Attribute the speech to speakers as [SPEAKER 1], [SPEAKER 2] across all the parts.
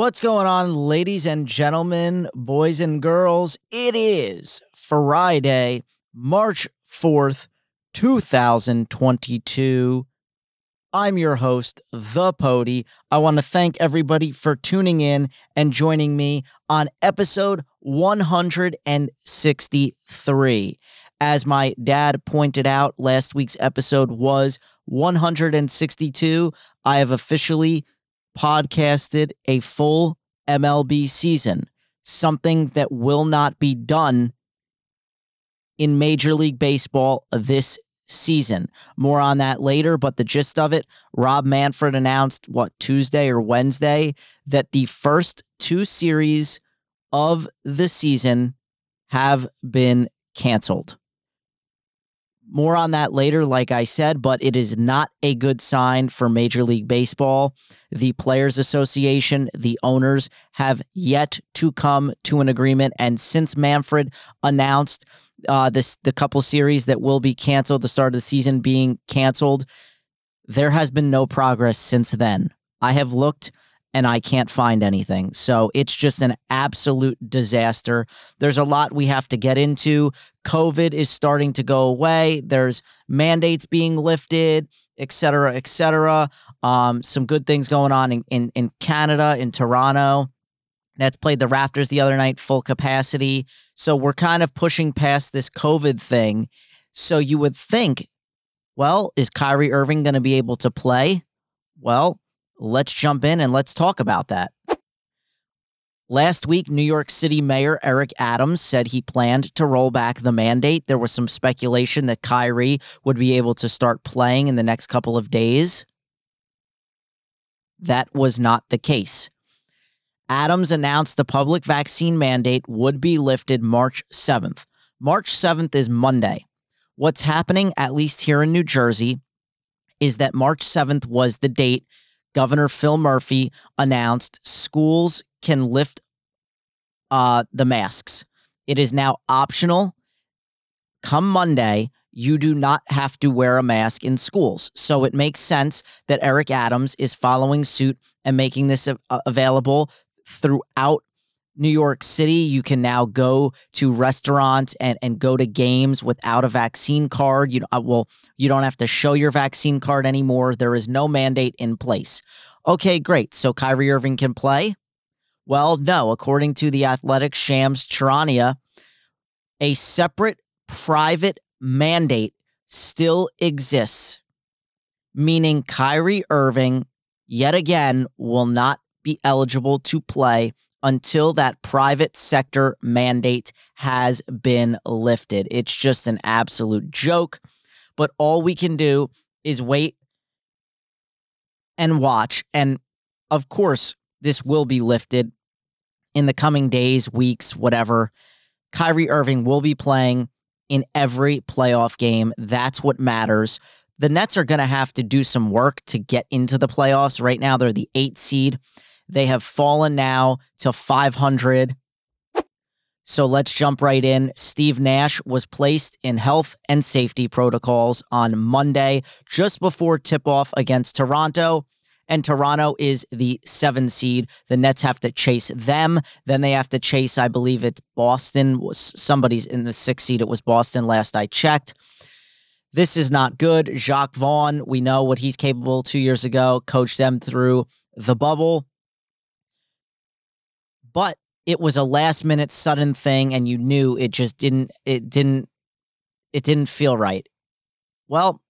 [SPEAKER 1] What's going on, ladies and gentlemen, boys and girls? It is Friday, March 4th, 2022. I'm your host, The Pody. I want to thank everybody for tuning in and joining me on episode 163. As my dad pointed out, last week's episode was 162. I have officially podcasted a full MLB season, something that will not be done in Major League Baseball this season. More on that later, but the gist of it Rob Manfred announced, what, Tuesday or Wednesday, that the first two series of the season have been canceled. More on that later, like I said, but it is not a good sign for Major League Baseball. The Players Association, the owners have yet to come to an agreement. And since Manfred announced uh, this the couple series that will be canceled, the start of the season being canceled, there has been no progress since then. I have looked and I can't find anything. So it's just an absolute disaster. There's a lot we have to get into. COVID is starting to go away. There's mandates being lifted, et cetera, et cetera. Um, some good things going on in, in, in Canada, in Toronto. That's played the Raptors the other night, full capacity. So we're kind of pushing past this COVID thing. So you would think, well, is Kyrie Irving going to be able to play? Well, let's jump in and let's talk about that. Last week, New York City Mayor Eric Adams said he planned to roll back the mandate. There was some speculation that Kyrie would be able to start playing in the next couple of days. That was not the case. Adams announced the public vaccine mandate would be lifted March 7th. March 7th is Monday. What's happening, at least here in New Jersey, is that March 7th was the date Governor Phil Murphy announced schools can lift uh, the masks. It is now optional. Come Monday, you do not have to wear a mask in schools. So it makes sense that Eric Adams is following suit and making this available throughout New York City. You can now go to restaurants and, and go to games without a vaccine card. You uh, well, you don't have to show your vaccine card anymore. There is no mandate in place. Okay, great. So Kyrie Irving can play. Well, no. According to the Athletic Shams Charania, a separate private mandate still exists, meaning Kyrie Irving yet again will not be eligible to play until that private sector mandate has been lifted. It's just an absolute joke. But all we can do is wait and watch. And of course, this will be lifted in the coming days, weeks, whatever. Kyrie Irving will be playing in every playoff game. That's what matters. The Nets are going to have to do some work to get into the playoffs. Right now, they're the eight seed. They have fallen now to 500. So let's jump right in. Steve Nash was placed in health and safety protocols on Monday, just before tip off against Toronto. And Toronto is the seven seed. The Nets have to chase them. Then they have to chase, I believe it's Boston. Somebody's in the six seed. It was Boston last I checked. This is not good. Jacques Vaughn, we know what he's capable two years ago, coached them through the bubble but it was a last minute sudden thing and you knew it just didn't it didn't it didn't feel right. Well,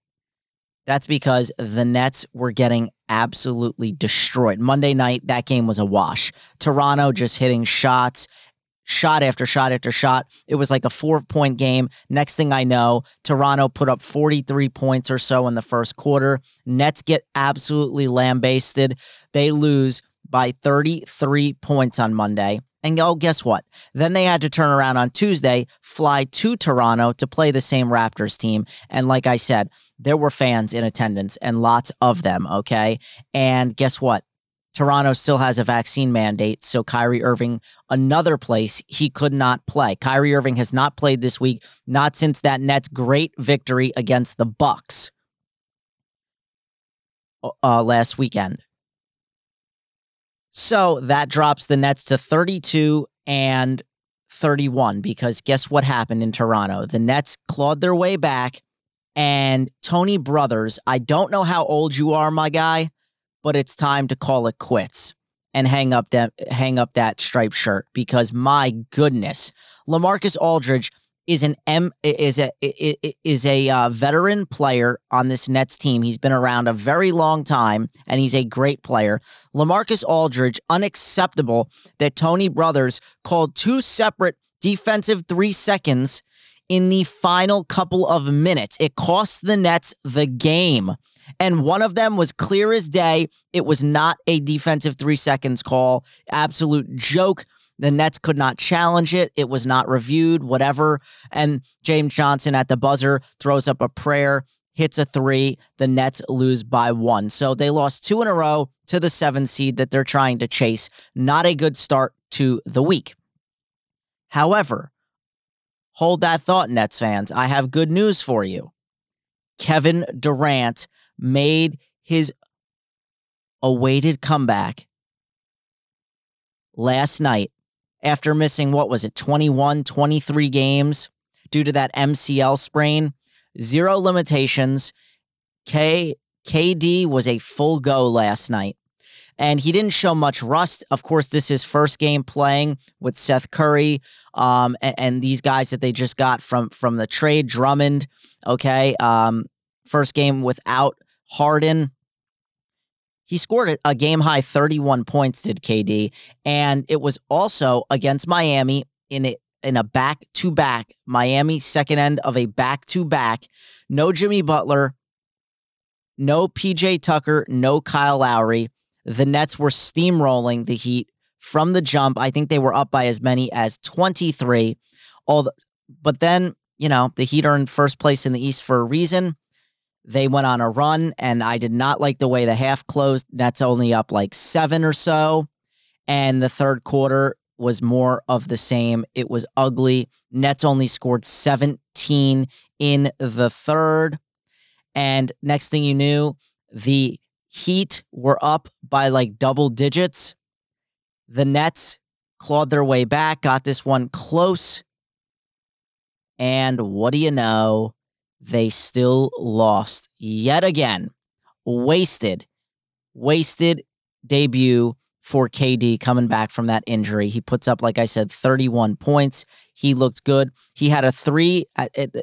[SPEAKER 1] that's because the Nets were getting absolutely destroyed. Monday night, that game was a wash. Toronto just hitting shots, shot after shot after shot. It was like a four point game. Next thing I know, Toronto put up 43 points or so in the first quarter. Nets get absolutely lambasted. They lose by 33 points on Monday. And oh, guess what? Then they had to turn around on Tuesday, fly to Toronto to play the same Raptors team. And like I said, there were fans in attendance and lots of them. Okay. And guess what? Toronto still has a vaccine mandate. So Kyrie Irving, another place he could not play. Kyrie Irving has not played this week, not since that Nets great victory against the Bucks uh, last weekend. So that drops the Nets to 32 and 31 because guess what happened in Toronto? The Nets clawed their way back and Tony Brothers, I don't know how old you are, my guy, but it's time to call it quits and hang up that hang up that striped shirt because my goodness, LaMarcus Aldridge is an M is a is a uh, veteran player on this Nets team. He's been around a very long time and he's a great player. LaMarcus Aldridge, unacceptable that Tony Brothers called two separate defensive 3 seconds in the final couple of minutes. It cost the Nets the game. And one of them was clear as day. It was not a defensive 3 seconds call. Absolute joke. The Nets could not challenge it. It was not reviewed, whatever. And James Johnson at the buzzer throws up a prayer, hits a three. The Nets lose by one. So they lost two in a row to the seven seed that they're trying to chase. Not a good start to the week. However, hold that thought, Nets fans. I have good news for you. Kevin Durant made his awaited comeback last night after missing, what was it, 21, 23 games due to that MCL sprain. Zero limitations. K KD was a full go last night. And he didn't show much rust. Of course, this is first game playing with Seth Curry um, and, and, these guys that they just got from from the trade, Drummond. Okay, um, first game without Harden. He scored a game high 31 points, did KD. And it was also against Miami in a, in a back to back, Miami second end of a back to back. No Jimmy Butler, no PJ Tucker, no Kyle Lowry. The Nets were steamrolling the Heat from the jump. I think they were up by as many as 23. All the, but then, you know, the Heat in first place in the East for a reason. They went on a run, and I did not like the way the half closed. Nets only up like seven or so. And the third quarter was more of the same. It was ugly. Nets only scored 17 in the third. And next thing you knew, the Heat were up by like double digits. The Nets clawed their way back, got this one close. And what do you know? They still lost yet again. Wasted, wasted debut for KD coming back from that injury. He puts up, like I said, 31 points. He looked good. He had a three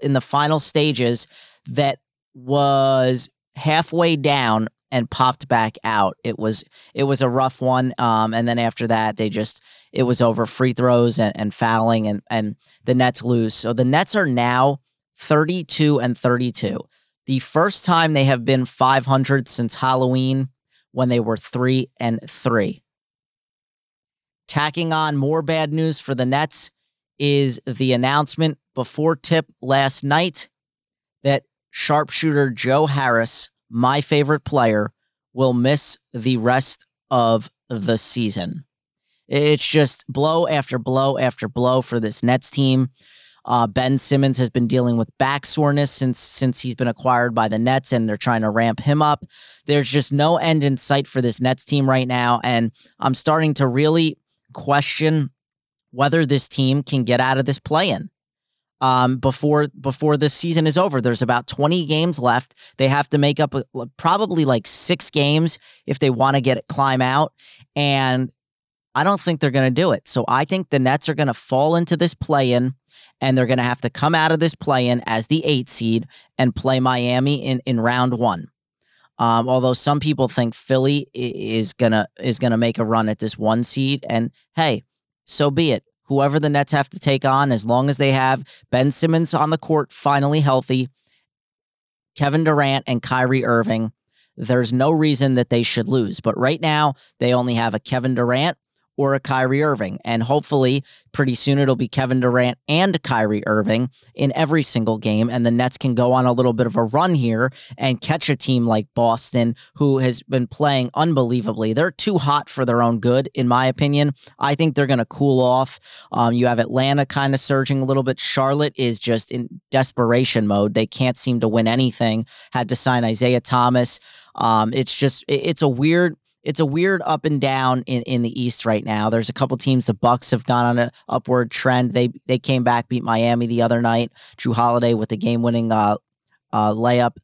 [SPEAKER 1] in the final stages that was halfway down and popped back out. It was it was a rough one. Um, and then after that, they just it was over free throws and, and fouling and and the Nets lose. So the Nets are now 32 and 32. The first time they have been 500 since Halloween when they were 3 and 3. Tacking on more bad news for the Nets is the announcement before tip last night that sharpshooter Joe Harris, my favorite player, will miss the rest of the season. It's just blow after blow after blow for this Nets team. Uh, ben Simmons has been dealing with back soreness since since he's been acquired by the Nets, and they're trying to ramp him up. There's just no end in sight for this Nets team right now, and I'm starting to really question whether this team can get out of this play-in um, before before this season is over. There's about 20 games left. They have to make up a, probably like six games if they want to get it climb out, and I don't think they're going to do it. So I think the Nets are going to fall into this play-in and they're going to have to come out of this play in as the eight seed and play Miami in, in round one. Um, although some people think Philly is gonna is gonna make a run at this one seed, and hey, so be it. Whoever the Nets have to take on, as long as they have Ben Simmons on the court finally healthy, Kevin Durant and Kyrie Irving, there's no reason that they should lose. But right now, they only have a Kevin Durant or a Kyrie Irving. And hopefully, pretty soon it'll be Kevin Durant and Kyrie Irving in every single game. And the Nets can go on a little bit of a run here and catch a team like Boston, who has been playing unbelievably. They're too hot for their own good, in my opinion. I think they're going to cool off. Um, you have Atlanta kind of surging a little bit. Charlotte is just in desperation mode. They can't seem to win anything. Had to sign Isaiah Thomas. Um, it's just, it's a weird it's a weird up and down in, in the East right now. There's a couple teams. The Bucks have gone on an upward trend. They they came back, beat Miami the other night. Jrue Holiday with the game winning uh, uh, layup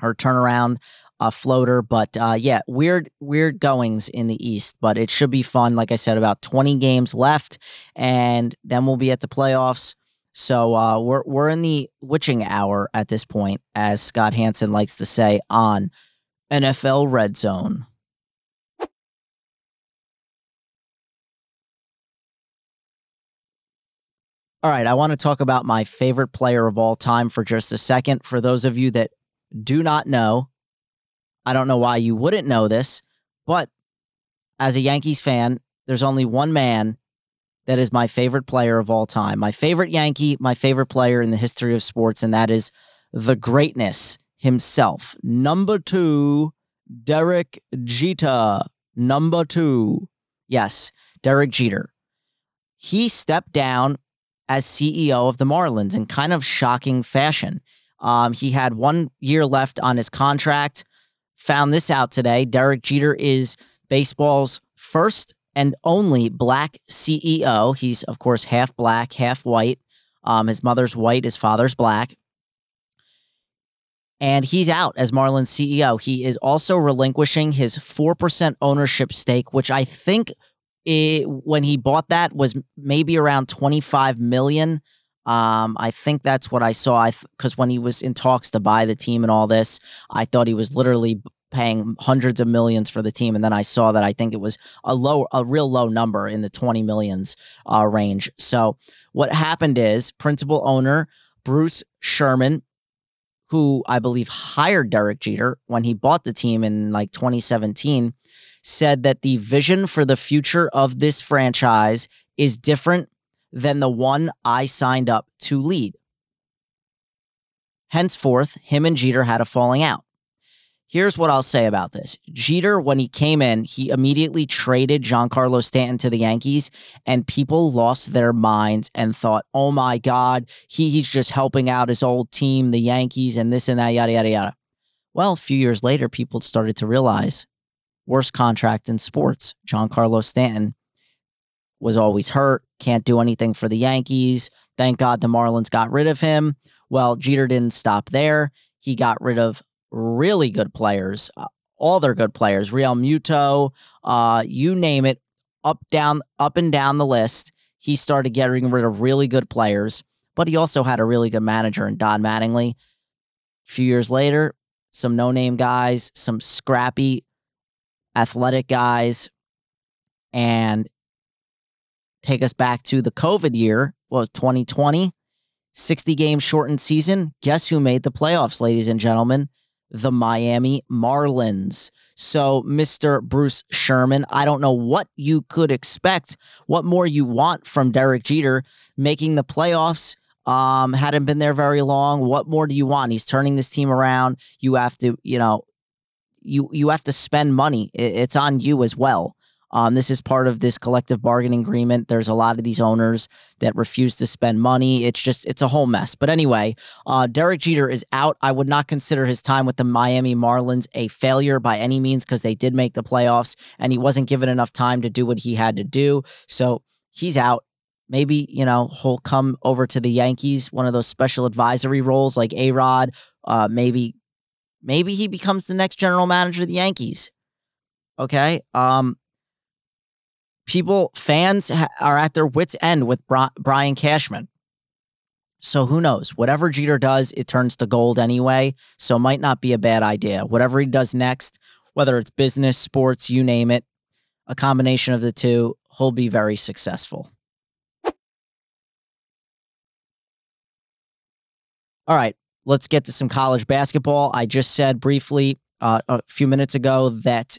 [SPEAKER 1] or turnaround uh, floater. But uh, yeah, weird weird goings in the East. But it should be fun. Like I said, about 20 games left, and then we'll be at the playoffs. So uh, we're we're in the witching hour at this point, as Scott Hanson likes to say on NFL Red Zone. All right, I want to talk about my favorite player of all time for just a second. For those of you that do not know, I don't know why you wouldn't know this, but as a Yankees fan, there's only one man that is my favorite player of all time. My favorite Yankee, my favorite player in the history of sports, and that is the greatness himself. Number two, Derek Jeter. Number two. Yes, Derek Jeter. He stepped down as CEO of the Marlins in kind of shocking fashion. Um, he had one year left on his contract. Found this out today. Derek Jeter is baseball's first and only black CEO. He's, of course, half black, half white. Um, his mother's white, his father's black. And he's out as Marlins CEO. He is also relinquishing his 4% ownership stake, which I think it, when he bought that was maybe around 25 million. Um, I think that's what I saw. I because th- when he was in talks to buy the team and all this, I thought he was literally paying hundreds of millions for the team, and then I saw that I think it was a low, a real low number in the 20 millions uh, range. So what happened is principal owner Bruce Sherman, who I believe hired Derek Jeter when he bought the team in like 2017 said that the vision for the future of this franchise is different than the one I signed up to lead. Henceforth, him and Jeter had a falling out. Here's what I'll say about this. Jeter, when he came in, he immediately traded Giancarlo Stanton to the Yankees, and people lost their minds and thought, oh my God, he, he's just helping out his old team, the Yankees, and this and that, yada, yada, yada. Well, a few years later, people started to realize worst contract in sports. Giancarlo Stanton was always hurt, can't do anything for the Yankees. Thank God the Marlins got rid of him. Well, Jeter didn't stop there. He got rid of really good players, uh, all their good players, Realmuto, uh, you name it, up down up and down the list. He started getting rid of really good players, but he also had a really good manager in Don Mattingly. A few years later, some no-name guys, some scrappy athletic guys, and take us back to the COVID year, was 2020, 60 game shortened season. Guess who made the playoffs, ladies and gentlemen? The Miami Marlins. So, Mr. Bruce Sherman, I don't know what you could expect, what more you want from Derek Jeter making the playoffs. Um, hadn't been there very long. What more do you want? He's turning this team around. You have to, you know, you you have to spend money. It's on you as well. Um, this is part of this collective bargaining agreement. There's a lot of these owners that refuse to spend money. It's just it's a whole mess. But anyway, uh, Derek Jeter is out. I would not consider his time with the Miami Marlins a failure by any means because they did make the playoffs and he wasn't given enough time to do what he had to do. So he's out. Maybe you know he'll come over to the Yankees, one of those special advisory roles like A Rod. Uh, maybe Maybe he becomes the next general manager of the Yankees. Okay. Um, people, fans ha- are at their wits' end with Bri- Brian Cashman. So who knows? Whatever Jeter does, it turns to gold anyway. So might not be a bad idea. Whatever he does next, whether it's business, sports, you name it, a combination of the two, he'll be very successful. All right let's get to some college basketball. I just said briefly uh, a few minutes ago that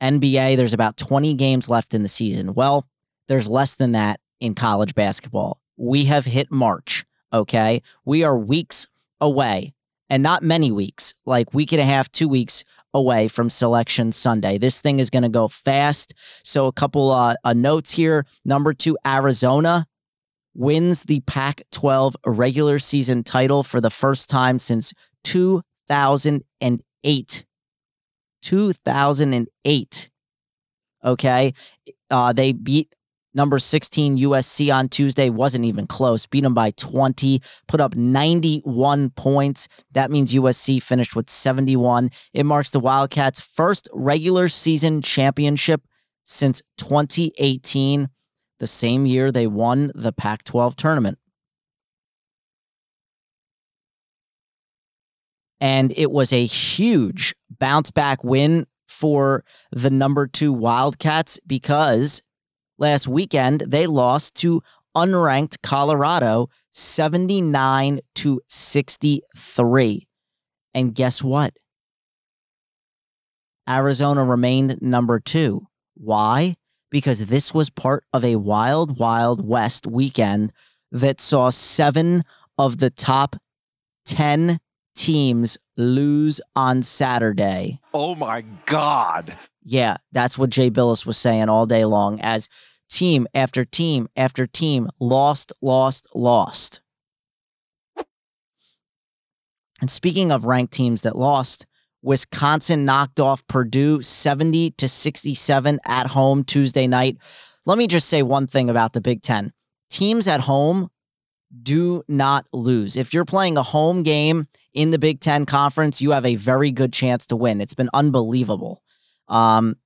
[SPEAKER 1] NBA, there's about 20 games left in the season. Well, there's less than that in college basketball. We have hit March, okay? We are weeks away, and not many weeks, like week and a half, two weeks away from Selection Sunday. This thing is going to go fast. So, a couple uh, uh, notes here. Number two, Arizona wins the Pac 12 regular season title for the first time since 2008. 2008. Okay. Uh, they beat number 16 USC on Tuesday. Wasn't even close. Beat them by 20, put up 91 points. That means USC finished with 71. It marks the Wildcats' first regular season championship since 2018, the same year they won the Pac 12 tournament. And it was a huge bounce back win for the number two Wildcats because last weekend they lost to unranked Colorado 79 to 63. And guess what? Arizona remained number two. Why? Because this was part of a wild, wild West weekend that saw seven of the top 10 teams lose on Saturday.
[SPEAKER 2] Oh my God.
[SPEAKER 1] Yeah, that's what Jay Bilas was saying all day long as team after team after team lost, lost, lost. And speaking of ranked teams that lost, Wisconsin knocked off Purdue 70 to 67 at home Tuesday night. Let me just say one thing about the Big Ten teams at home do not lose. If you're playing a home game in the Big Ten Conference, you have a very good chance to win. It's been unbelievable. Um,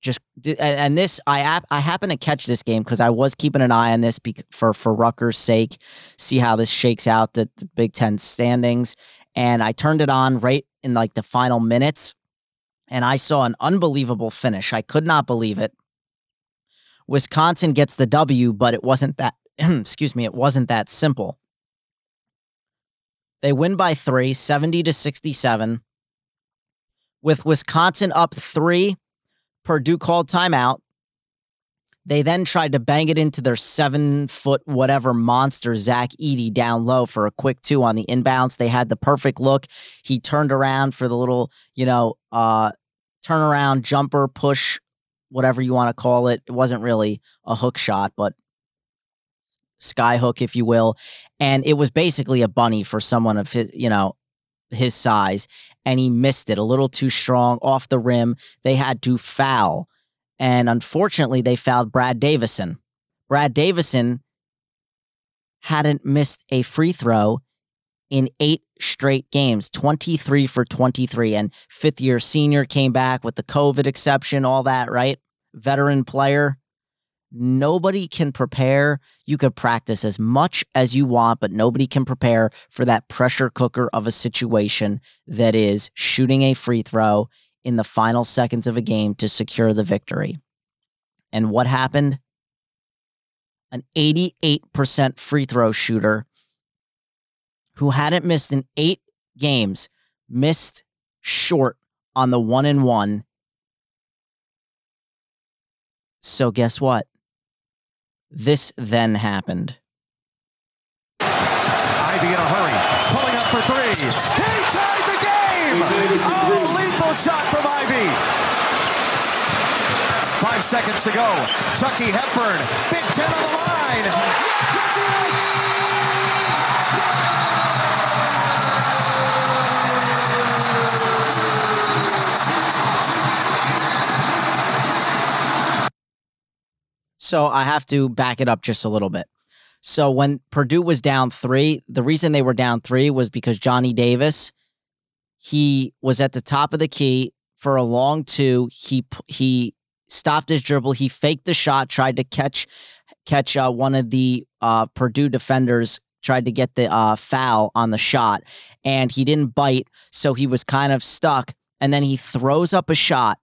[SPEAKER 1] just and this I I happen to catch this game because I was keeping an eye on this for for Rutgers' sake, see how this shakes out the, the Big Ten standings, and I turned it on right in like the final minutes, and I saw an unbelievable finish. I could not believe it. Wisconsin gets the W, but it wasn't that excuse me, it wasn't that simple. They win by three, 70 to 67. With Wisconsin up three, Purdue called timeout. They then tried to bang it into their seven foot whatever monster, Zach Edey, down low for a quick two on the inbounds. They had the perfect look. He turned around for the little, you know, uh, turnaround jumper, push, whatever you want to call it. It wasn't really a hook shot, but skyhook, if you will. And it was basically a bunny for someone of his, you know, his size. And he missed it a little too strong off the rim. They had to foul. And unfortunately, they fouled Brad Davison. Brad Davison hadn't missed a free throw in eight straight games 23 for 23 and fifth year senior came back with the covid exception all that right veteran player Nobody can prepare. You could practice as much as you want, but nobody can prepare for that pressure cooker of a situation that is shooting a free throw in the final seconds of a game to secure the victory. And what happened? An 88% free throw shooter who hadn't missed in eight games missed short on the one and one. So, guess what? This then happened.
[SPEAKER 2] Ivey in a hurry, pulling up for three. He tied the game! Oh, lethal shot from Ivey. Five seconds to go. Chucky Hepburn, Big Ten on the line. Yes!
[SPEAKER 1] So I have to back it up just a little bit. So when Purdue was down three, the reason they were down three was because Johnny Davis, he was at the top of the key for a long two. He he stopped his dribble. He faked the shot, tried to catch catch uh, one of the uh, Purdue defenders, tried to get the uh, foul on the shot, and he didn't bite, so he was kind of stuck. And then he throws up a shot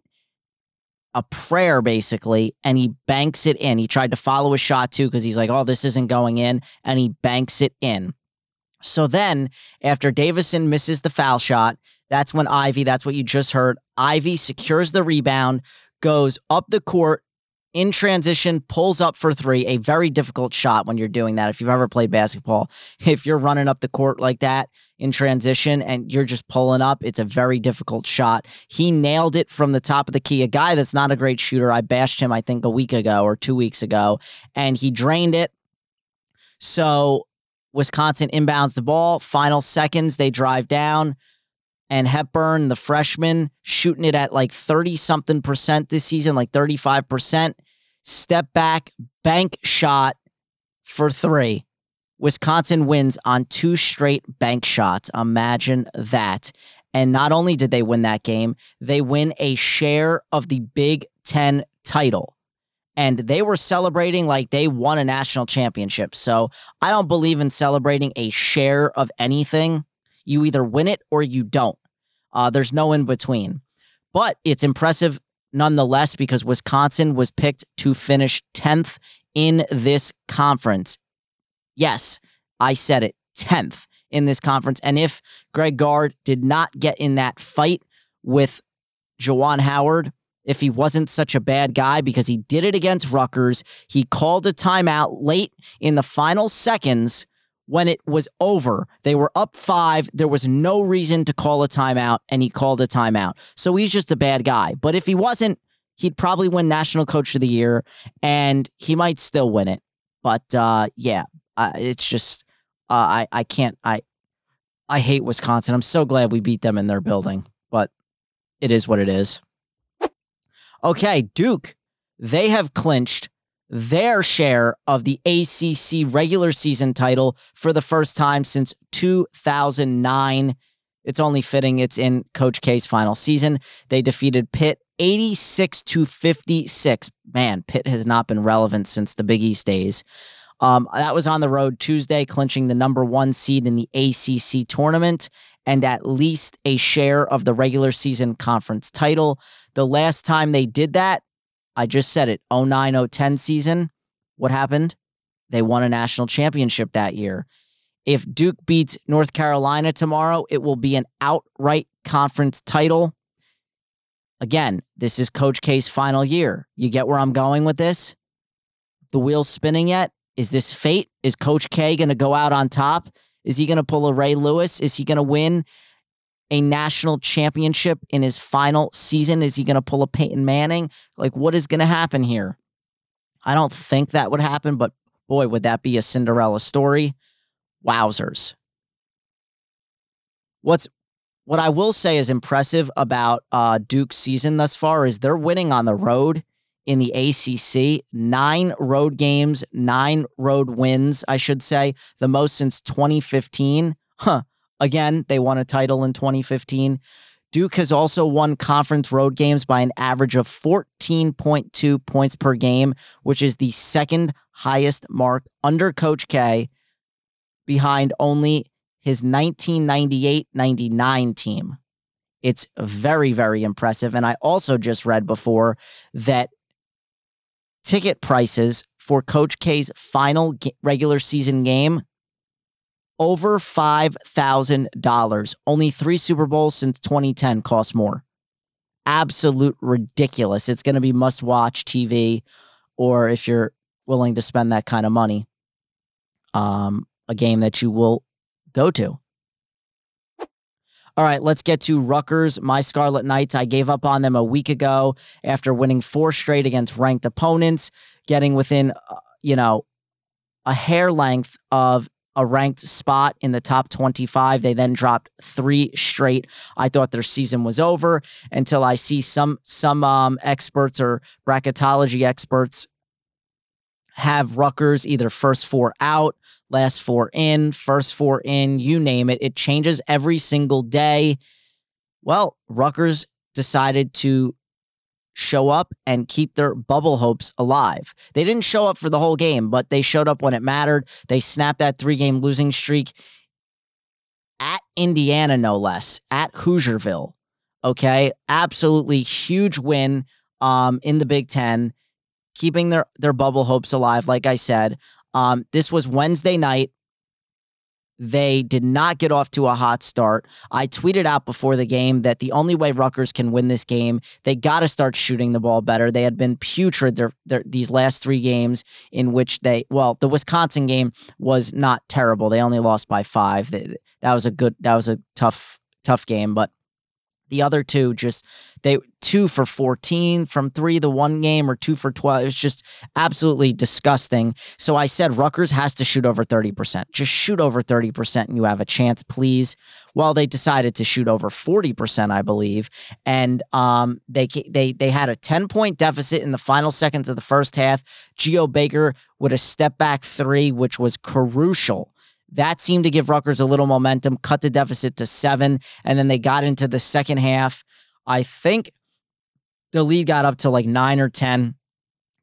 [SPEAKER 1] a prayer basically and he banks it in. He tried to follow a shot too because he's like, oh, this isn't going in. And he banks it in. So then, after Davison misses the foul shot, that's when Ivey, that's what you just heard, Ivey secures the rebound, goes up the court in transition, pulls up for three. A very difficult shot when you're doing that. If you've ever played basketball, if you're running up the court like that, in transition and you're just pulling up, it's a very difficult shot. He nailed it from the top of the key. A guy that's not a great shooter. I bashed him, I think, a week ago or two weeks ago, and he drained it. So Wisconsin inbounds the ball. Final seconds, they drive down. and Hepburn, the freshman, shooting it at like 30 something percent this season, like 35%. Step back, bank shot for three. Wisconsin wins on two straight bank shots. Imagine that. And not only did they win that game, they win a share of the Big Ten title. And they were celebrating like they won a national championship. So I don't believe in celebrating a share of anything. You either win it or you don't. Uh, there's no in between. But it's impressive nonetheless because Wisconsin was picked to finish 10th in this conference. Yes, I said it 10th in this conference. And if Greg Gard did not get in that fight with Juwan Howard, if he wasn't such a bad guy because he did it against Rutgers, he called a timeout late in the final seconds when it was over. They were up five. There was no reason to call a timeout, and he called a timeout. So he's just a bad guy. But if he wasn't, he'd probably win National Coach of the Year, and he might still win it. But uh, yeah, uh, it's just uh, I I can't I I hate Wisconsin. I'm so glad we beat them in their building, but it is what it is. Okay, Duke, they have clinched their share of the ACC regular season title for the first time since 2009. It's only fitting it's in Coach K's final season. They defeated Pitt 86 to 56. Man, Pitt has not been relevant since the Big East days. Um, that was on the road Tuesday, clinching the number one seed in the ACC tournament and at least a share of the regular season conference title. The last time they did that, I just said it 09 010 season. What happened? They won a national championship that year. If Duke beats North Carolina tomorrow, it will be an outright conference title. Again, this is Coach K's final year. You get where I'm going with this? The wheel's spinning yet? Is this fate? Is Coach K going to go out on top? Is he going to pull a Ray Lewis? Is he going to win a national championship in his final season? Is he going to pull a Peyton Manning? Like, what is going to happen here? I don't think that would happen, but boy, would that be a Cinderella story. Wowzers. What's what I will say is impressive about uh, Duke's season thus far is they're winning on the road in the ACC. Nine road games, nine road wins, I should say, the most since 2015. Huh. Again, they won a title in 2015. Duke has also won conference road games by an average of 14.2 points per game, which is the second highest mark under Coach K, behind only his 1998 99 team. It's very, very impressive. And I also just read before that ticket prices for Coach K's final regular season game over $5,000. Only three Super Bowls since 2010 cost more. Absolute ridiculous. It's going to be must watch TV, or if you're willing to spend that kind of money, um, a game that you will go to. All right, let's get to Rutgers, my Scarlet Knights. I gave up on them a week ago after winning four straight against ranked opponents, getting within, uh, you know, a hair length of a ranked spot in the top 25. They then dropped three straight. I thought their season was over until I see some some um, experts or bracketology experts have Rutgers either first four out, last four in, first four in, you name it. It changes every single day. Well, Rutgers decided to show up and keep their bubble hopes alive. They didn't show up for the whole game, but they showed up when it mattered. They snapped that three game losing streak at Indiana, no less, at Hoosierville. Okay. Absolutely huge win um, in the Big Ten, keeping their, their bubble hopes alive, like I said. Um, this was Wednesday night. They did not get off to a hot start. I tweeted out before the game that the only way Rutgers can win this game, they got to start shooting the ball better. They had been putrid their, their, these last three games in which they, well, the Wisconsin game was not terrible. They only lost by five. They, that was a good, that was a tough, tough game, but The other two just they two for 14 from three the one game or two for 12. It was just absolutely disgusting. So I said Rutgers has to shoot over 30%. Just shoot over 30% and you have a chance, please. Well, they decided to shoot over 40%, I believe. And um they they they had a 10 point deficit in the final seconds of the first half. Geo Baker with a step back three, which was crucial that seemed to give Rutgers a little momentum, cut the deficit to seven, and then they got into the second half. I think the lead got up to like nine or 10,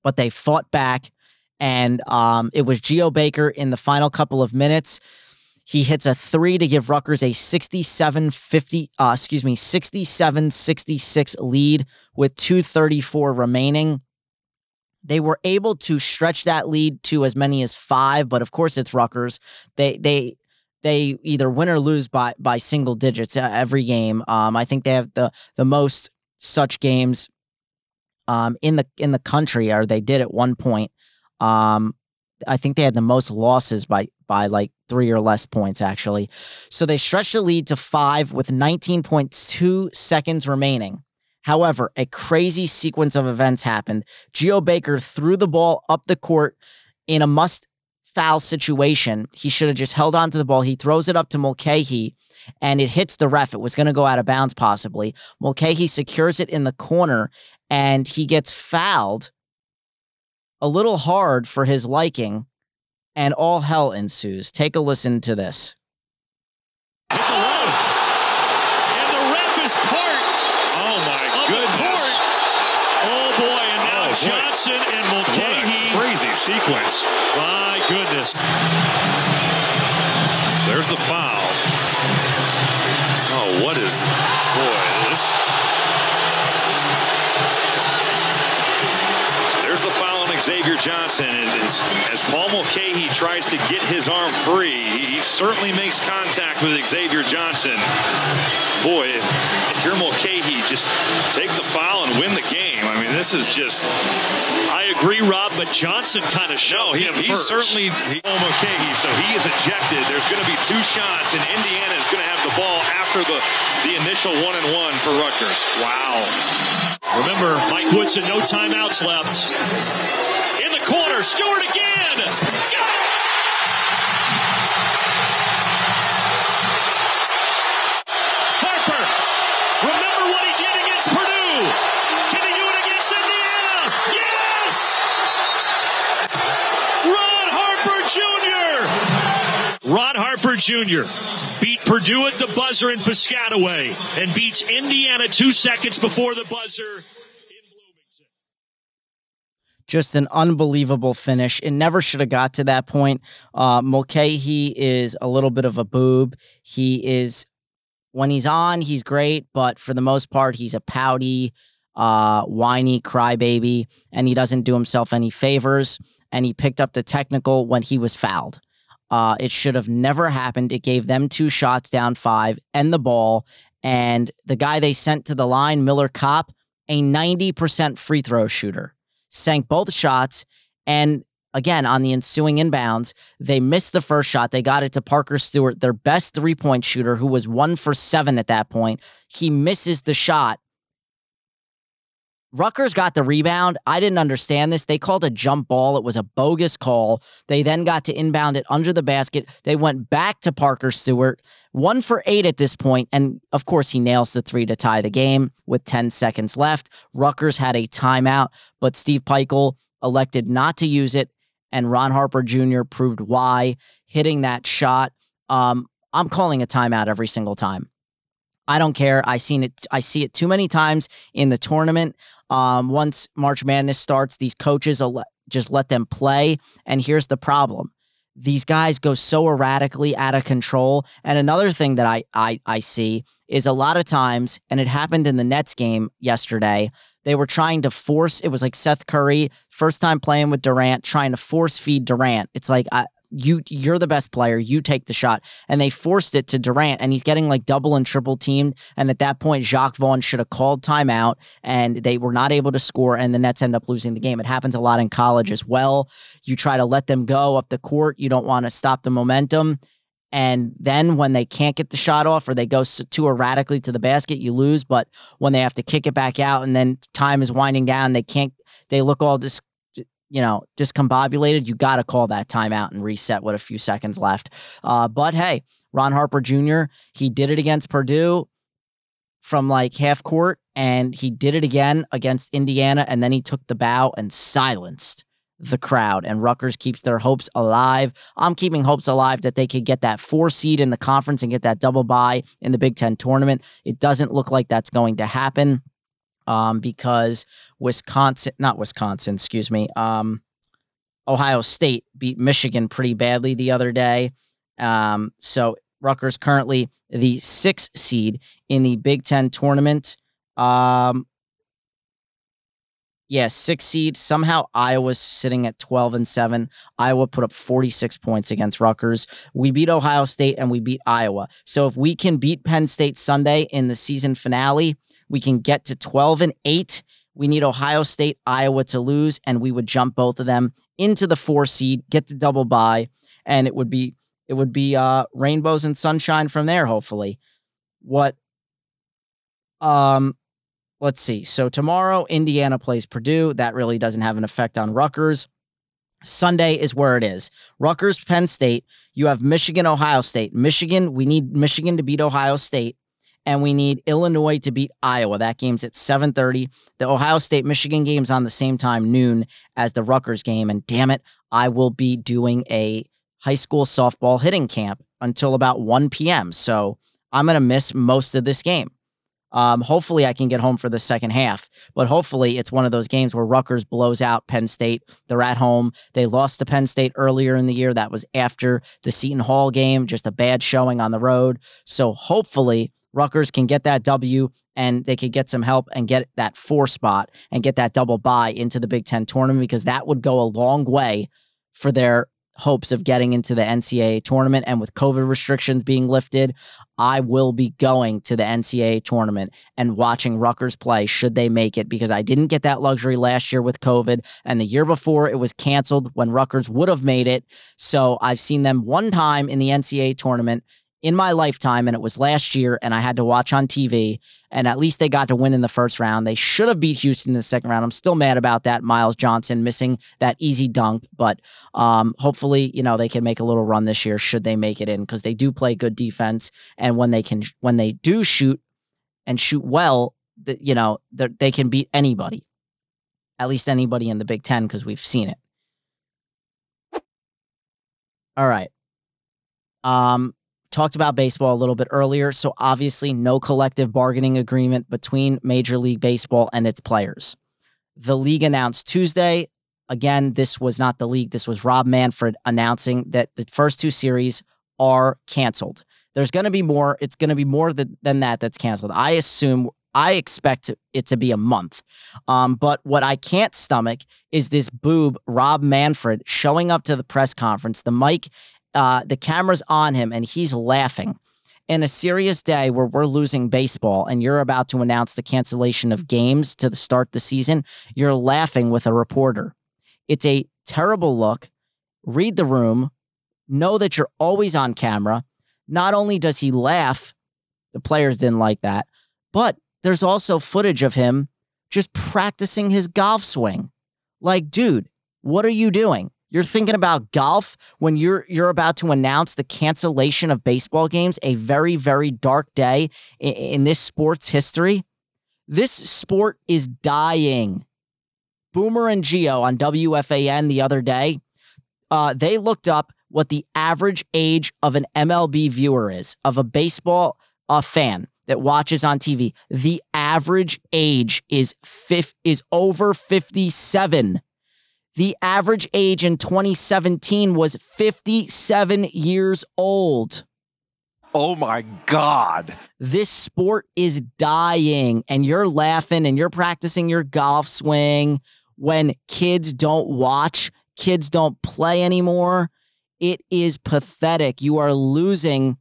[SPEAKER 1] but they fought back. And um, it was Geo Baker in the final couple of minutes. He hits a three to give Rutgers a 67 50, uh, excuse me, 67 66 lead with 234 remaining. They were able to stretch that lead to as many as five, but of course it's Rutgers. They they they either win or lose by by single digits uh, every game. Um, I think they have the the most such games um, in the in the country, or they did at one point. Um, I think they had the most losses by by like three or less points actually. So they stretched the lead to five with 19.2 seconds remaining. However, a crazy sequence of events happened. Geo Baker threw the ball up the court in a must foul situation. He should have just held on to the ball. He throws it up to Mulcahy and it hits the ref. It was going to go out of bounds possibly. Mulcahy secures it in the corner and he gets fouled a little hard for his liking and all hell ensues. Take a listen to this.
[SPEAKER 3] Oh, And Mulcahy.
[SPEAKER 4] crazy sequence.
[SPEAKER 3] My goodness.
[SPEAKER 4] There's the foul. Oh, what is, boy, this. There's the foul on Xavier Johnson. As, as Paul Mulcahy tries to get his arm free, he certainly makes contact with Xavier Johnson. Boy, if, if you're Mulcahy, just take the foul and win the game. This is just.
[SPEAKER 3] I agree, Rob, but Johnson kind of
[SPEAKER 4] No,
[SPEAKER 3] shoved
[SPEAKER 4] he,
[SPEAKER 3] him
[SPEAKER 4] he's
[SPEAKER 3] first.
[SPEAKER 4] certainly he, Mulcahy, so he is ejected. There's going to be two shots, and Indiana is going to have the ball after the, the initial one and one for Rutgers.
[SPEAKER 3] Wow. Remember, Mike Woodson, no timeouts left. In the corner, Stewart again. Got it! Ron Harper Jr. beat Purdue at the buzzer in Piscataway and beats Indiana two seconds before the buzzer
[SPEAKER 1] just an unbelievable finish. It never should have got to that point. Uh, Mulcahy is a little bit of a boob. He is, when he's on, he's great, but for the most part, he's a pouty, uh, whiny crybaby, and he doesn't do himself any favors. And he picked up the technical when he was fouled. Uh, it should have never happened. It gave them two shots down five and the ball. And the guy they sent to the line, Miller Kopp, a 90% free throw shooter sank both shots. And again, on the ensuing inbounds, they missed the first shot. They got it to Parker Stewart, their best three point shooter, who was one for seven at that point. He misses the shot. Rutgers got the rebound. I didn't understand this. They called a jump ball. It was a bogus call. They then got to inbound it under the basket. They went back to Parker Stewart, one for eight at this point, And of course, he nails the three to tie the game with 10 seconds left. Rutgers had a timeout, but Steve Pikiell elected not to use it. And Ron Harper Jr. proved why, hitting that shot. Um, I'm calling a timeout every single time. I don't care. I seen it. I see it too many times in the tournament. Um, once March Madness starts, these coaches just let them play. And here's the problem: these guys go so erratically out of control. And another thing that I I I see is a lot of times, and it happened in the Nets game yesterday. They were trying to force. It was like Seth Curry, first time playing with Durant, trying to force feed Durant. It's like I, you you're the best player you take the shot. And they forced it to Durant and he's getting like double and triple teamed. And at that point Jacques Vaughn should have called timeout and they were not able to score and the Nets end up losing the game. It happens a lot in college as well. You try to let them go up the court. You don't want to stop the momentum. And then when they can't get the shot off or they go too erratically to the basket, you lose. But when they have to kick it back out and then time is winding down, they can't, they look all dis, you know, discombobulated. You got to call that timeout and reset with a few seconds left. Uh, but hey, Ron Harper Jr., he did it against Purdue from like half court and he did it again against Indiana. And then he took the bow and silenced the crowd. And Rutgers keeps their hopes alive. I'm keeping hopes alive that they could get that four seed in the conference and get that double bye in the Big Ten tournament. It doesn't look like that's going to happen um, because Wisconsin, not Wisconsin, excuse me, um, Ohio State beat Michigan pretty badly the other day. Um, so Rutgers currently the sixth seed in the Big Ten tournament. Um, yeah, six seed. Somehow Iowa's sitting at 12 and 7. Iowa put up 46 points against Rutgers. We beat Ohio State and we beat Iowa. So if we can beat Penn State Sunday in the season finale, we can get to 12 and 8. We need Ohio State, Iowa to lose, and we would jump both of them into the four seed, get the double bye, and it would be it would be uh rainbows and sunshine from there, hopefully. What um let's see. So tomorrow, Indiana plays Purdue. That really doesn't have an effect on Rutgers. Sunday is where it is. Rutgers, Penn State. You have Michigan, Ohio State. Michigan, we need Michigan to beat Ohio State. And we need Illinois to beat Iowa. That game's at 7:30. The Ohio State Michigan game's on the same time, noon, as the Rutgers game. And damn it, I will be doing a high school softball hitting camp until about 1 p.m. So I'm gonna miss most of this game. Um, hopefully, I can get home for the second half, but hopefully, it's one of those games where Rutgers blows out Penn State. They're at home. They lost to Penn State earlier in the year. That was after the Seton Hall game, just a bad showing on the road. So hopefully, Rutgers can get that W and they could get some help and get that four spot and get that double bye into the Big Ten tournament because that would go a long way for their hopes of getting into the NCAA tournament. And with COVID restrictions being lifted, I will be going to the NCAA tournament and watching Rutgers play should they make it because I didn't get that luxury last year with COVID. And the year before, it was canceled when Rutgers would have made it. So I've seen them one time in the NCAA tournament in my lifetime, and it was last year, and I had to watch on TV. And at least they got to win in the first round. They should have beat Houston in the second round. I'm still mad about that. Myles Johnson missing that easy dunk, but um, hopefully, you know, they can make a little run this year should they make it in because they do play good defense. And when they can, when they do shoot and shoot well, that you know, they can beat anybody, at least anybody in the Big Ten because we've seen it. All right. Um, talked about baseball a little bit earlier. So, obviously, no collective bargaining agreement between Major League Baseball and its players. The league announced Tuesday. Again, this was not the league. This was Rob Manfred announcing that the first two series are canceled. There's going to be more. It's going to be more than, than that that's canceled. I assume, I expect it to be a month. Um, but what I can't stomach is this boob, Rob Manfred, showing up to the press conference. The mic uh, the camera's on him and he's laughing. In a serious day where we're losing baseball and you're about to announce the cancellation of games to the start the season, you're laughing with a reporter. It's a terrible look. Read the room. Know that you're always on camera. Not only does he laugh, the players didn't like that, but there's also footage of him just practicing his golf swing. Like, dude, what are you doing? You're thinking about golf when you're you're about to announce the cancellation of baseball games, a very very dark day in, in this sport's history. This sport is dying. Boomer and Gio on WFAN the other day, uh, they looked up what the average age of an MLB viewer is of a baseball uh, fan that watches on TV. The average age is fifth is over 57. The average age in 2017 was 57 years old.
[SPEAKER 2] Oh my God.
[SPEAKER 1] This sport is dying, and you're laughing and you're practicing your golf swing when kids don't watch, kids don't play anymore. It is pathetic. You are losing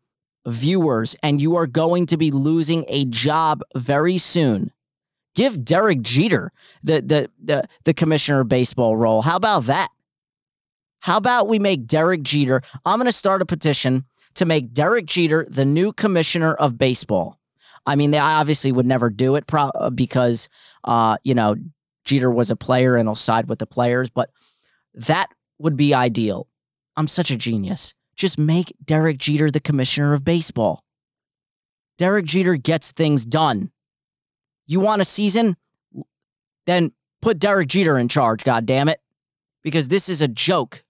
[SPEAKER 1] viewers, and you are going to be losing a job very soon. Give Derek Jeter the the the, the commissioner of baseball role. How about that? How about we make Derek Jeter? I'm going to start a petition to make Derek Jeter the new commissioner of baseball. I mean, they obviously would never do it pro- because, uh, you know, Jeter was a player and he'll side with the players, but that would be ideal. I'm such a genius. Just make Derek Jeter the commissioner of baseball. Derek Jeter gets things done. You want a season? Then put Derek Jeter in charge, God damn it. Because this is a joke.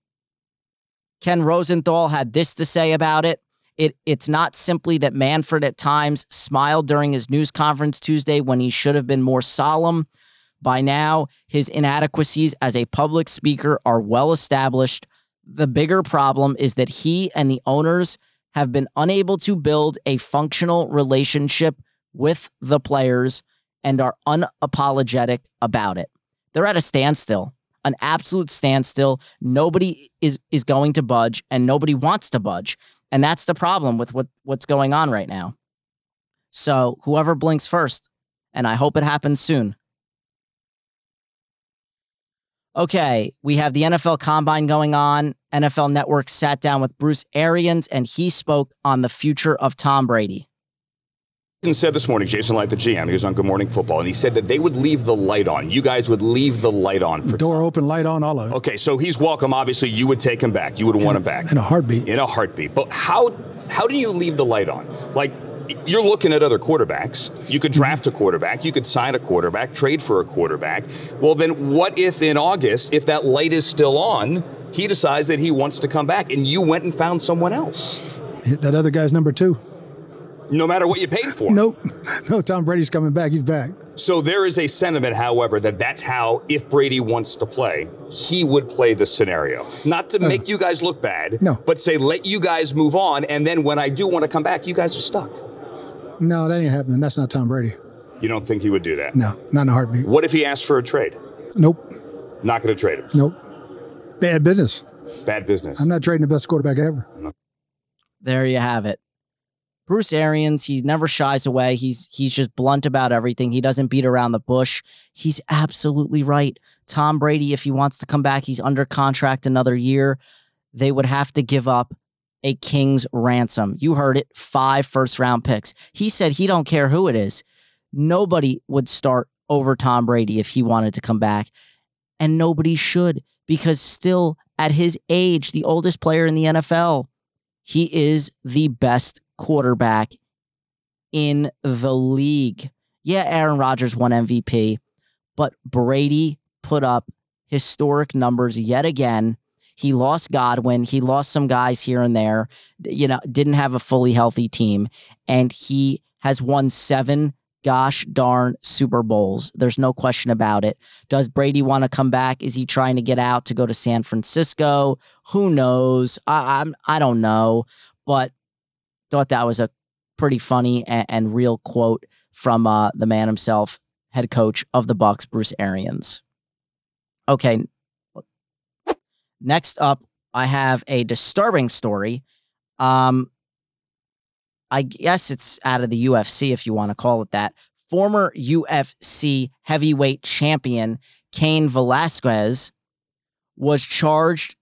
[SPEAKER 1] Ken Rosenthal had this to say about it. It it's not simply that Manfred at times smiled during his news conference Tuesday when he should have been more solemn. By now, his inadequacies as a public speaker are well established. The bigger problem is that he and the owners have been unable to build a functional relationship with the players and are unapologetic about it. They're at a standstill, an absolute standstill. Nobody is is going to budge and nobody wants to budge. And that's the problem with what, what's going on right now. So whoever blinks first, and I hope it happens soon. Okay, we have the NFL Combine going on. NFL Network sat down with Bruce Arians, and he spoke on the future of Tom Brady.
[SPEAKER 5] Said this morning, Jason Licht, the GM, he was on Good Morning Football, and he said that they would leave the light on. You guys would leave the light on. For
[SPEAKER 6] Door open, light on, all of it.
[SPEAKER 5] Okay, so he's welcome. Obviously, you would take him back. You would want him back
[SPEAKER 6] in a heartbeat.
[SPEAKER 5] In a heartbeat. But how how do you leave the light on? Like you're looking at other quarterbacks. You could draft a quarterback, you could sign a quarterback, trade for a quarterback. Well, then what if in August, if that light is still on, he decides that he wants to come back and you went and found someone else?
[SPEAKER 6] That other guy's number two.
[SPEAKER 5] No matter what you paid for.
[SPEAKER 6] Nope. No, Tom Brady's coming back. He's back.
[SPEAKER 5] So there is a sentiment, however, that that's how, if Brady wants to play, he would play the scenario. Not to uh, make you guys look bad,
[SPEAKER 6] no.
[SPEAKER 5] but say, let you guys move on. And then when I do want to come back, you guys are stuck.
[SPEAKER 6] No, that ain't happening. That's not Tom Brady.
[SPEAKER 5] You don't think he would do that?
[SPEAKER 6] No, not in a heartbeat.
[SPEAKER 5] What if he asked for a trade?
[SPEAKER 6] Nope.
[SPEAKER 5] Not going to trade him?
[SPEAKER 6] Nope. Bad business.
[SPEAKER 5] Bad business.
[SPEAKER 6] I'm not trading the best quarterback ever.
[SPEAKER 5] No.
[SPEAKER 1] There you have it. Bruce Arians, he never shies away. He's he's just blunt about everything. He doesn't beat around the bush. He's absolutely right. Tom Brady, if he wants to come back, he's under contract another year. They would have to give up a king's ransom. You heard it, five first round picks. He said he don't care who it is. Nobody would start over Tom Brady if he wanted to come back. And nobody should because still at his age, the oldest player in the NFL, he is the best quarterback in the league. Yeah, Aaron Rodgers won MVP, but Brady put up historic numbers yet again. He lost Godwin. He lost some guys here and there. You know, didn't have a fully healthy team. And he has won seven gosh darn Super Bowls. There's no question about it. Does Brady want to come back? Is he trying to get out to go to San Francisco? Who knows? I, I'm I don't know. But thought that was a pretty funny and, and real quote from uh, the man himself, head coach of the Bucs, Bruce Arians. Okay. Next up, I have a disturbing story. Um, I guess it's out of the UFC, if you want to call it that. Former UFC heavyweight champion Cain Velasquez was charged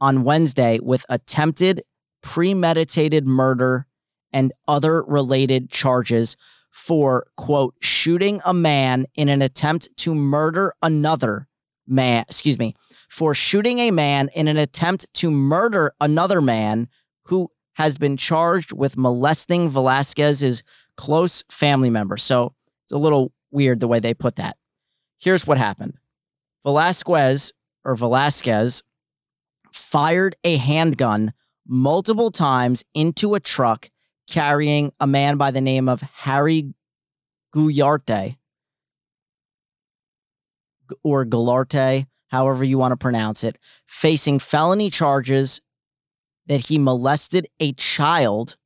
[SPEAKER 1] on Wednesday with attempted premeditated murder, and other related charges for, quote, shooting a man in an attempt to murder another man, excuse me, for shooting a man in an attempt to murder another man who has been charged with molesting Velasquez's close family member. So it's a little weird the way they put that. Here's what happened Velasquez or Velasquez fired a handgun multiple times into a truck carrying a man by the name of Harry Guyarte or Galarte, however you want to pronounce it, facing felony charges that he molested a child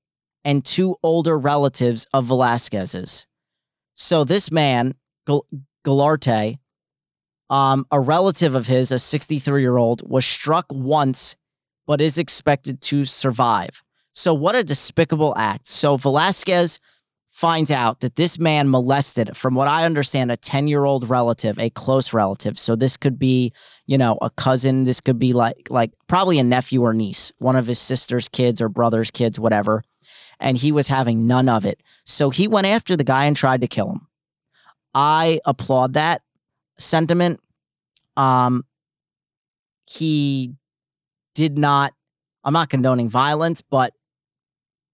[SPEAKER 1] and two older relatives of Velasquez's. So this man, Galarte, um, a relative of his, a 63 year old, was struck once but is expected to survive. So, what a despicable act. So, Velasquez finds out that this man molested, from what I understand, a 10 year old relative, a close relative. So this could be, you know, a cousin. This could be like, like probably a nephew or niece, one of his sister's kids or brother's kids, whatever. And he was having none of it. So he went after the guy and tried to kill him. I applaud that sentiment. Um, he did not, I'm not condoning violence, but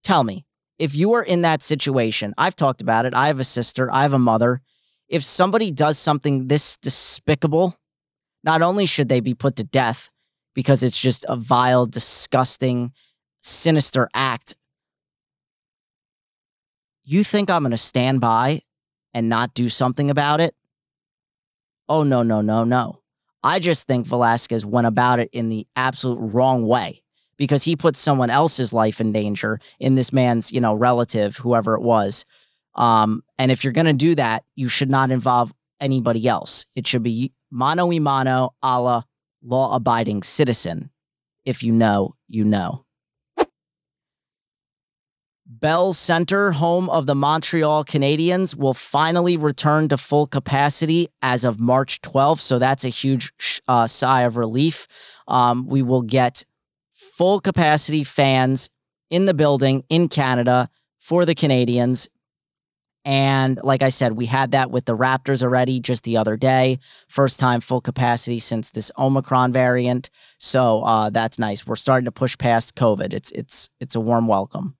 [SPEAKER 1] tell me, if you are in that situation, I've talked about it. I have a sister, I have a mother. If somebody does something this despicable, not only should they be put to death because it's just a vile, disgusting, sinister act, you think I'm going to stand by and not do something about it? Oh, no, no, no, no. I just think Velasquez went about it in the absolute wrong way because he put someone else's life in danger in this man's, you know, relative, whoever it was. Um, and if you're going to do that, you should not involve anybody else. It should be mano y mano a la law abiding citizen. If you know, you know. Bell Center, home of the Montreal Canadiens, will finally return to full capacity as of March 12th. So that's a huge uh, sigh of relief. Um, we will get full capacity fans in the building in Canada for the Canadiens. And like I said, we had that with the Raptors already just the other day. First time full capacity since this Omicron variant. So uh, that's nice. We're starting to push past COVID. It's it's it's a warm welcome.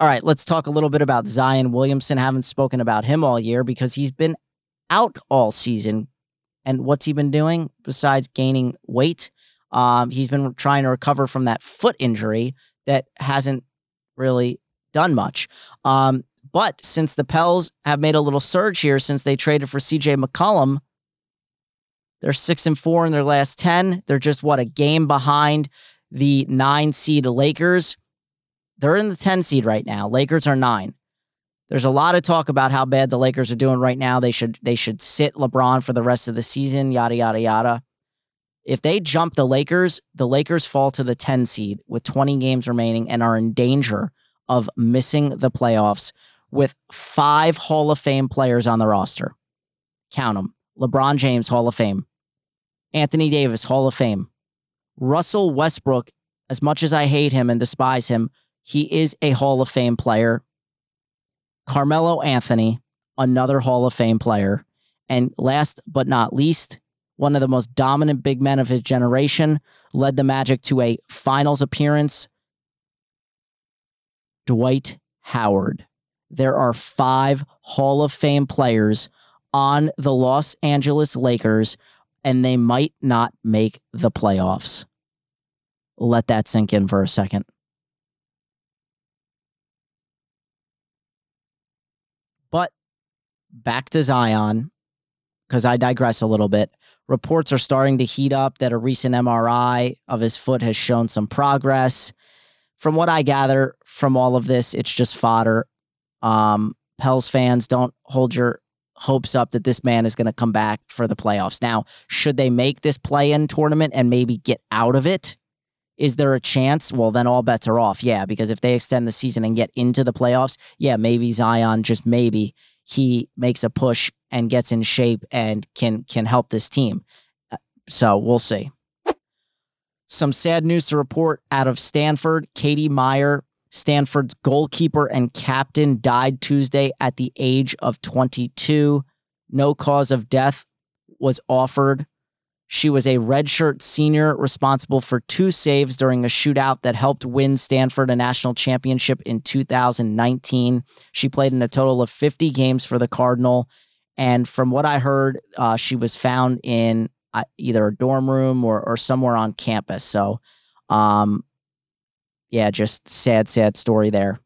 [SPEAKER 1] All right, let's talk a little bit about Zion Williamson. Haven't spoken about him all year because he's been out all season. And what's he been doing besides gaining weight? Um, he's been trying to recover from that foot injury that hasn't really done much. Um, but since the Pels have made a little surge here since they traded for CJ McCollum, they're six and four in their last 10. They're just what a game behind the nine seed Lakers. They're in the 10 seed right now. Lakers are nine. There's a lot of talk about how bad the Lakers are doing right now. They should they should sit LeBron for the rest of the season, yada yada yada. If they jump the Lakers, the Lakers fall to the 10 seed with 20 games remaining and are in danger of missing the playoffs with five Hall of Fame players on the roster. Count them. LeBron James, Hall of Fame. Anthony Davis, Hall of Fame. Russell Westbrook, as much as I hate him and despise him, he is a Hall of Fame player. Carmelo Anthony, another Hall of Fame player. And last but not least, one of the most dominant big men of his generation, led the Magic to a finals appearance. Dwight Howard. There are five Hall of Fame players on the Los Angeles Lakers, and they might not make the playoffs. Let that sink in for a second. But back to Zion, because I digress a little bit. Reports are starting to heat up that a recent MRI of his foot has shown some progress. From what I gather from all of this, it's just fodder. Um, Pels fans, don't hold your hopes up that this man is going to come back for the playoffs. Now, should they make this play in tournament and maybe get out of it? Is there a chance? Well, then all bets are off. Yeah, because if they extend the season and get into the playoffs, yeah, maybe Zion, just maybe he makes a push and gets in shape and can can help this team. Uh, so we'll see. Some sad news to report out of Stanford. Katie Meyer, Stanford's goalkeeper and captain, died Tuesday at the age of 22. No cause of death was offered. She was a redshirt senior responsible for two saves during a shootout that helped win Stanford a national championship in 2019. She played in a total of 50 games for the Cardinal. And from what I heard, uh, she was found in uh, either a dorm room or, or somewhere on campus. So, um, yeah, just sad, sad story there.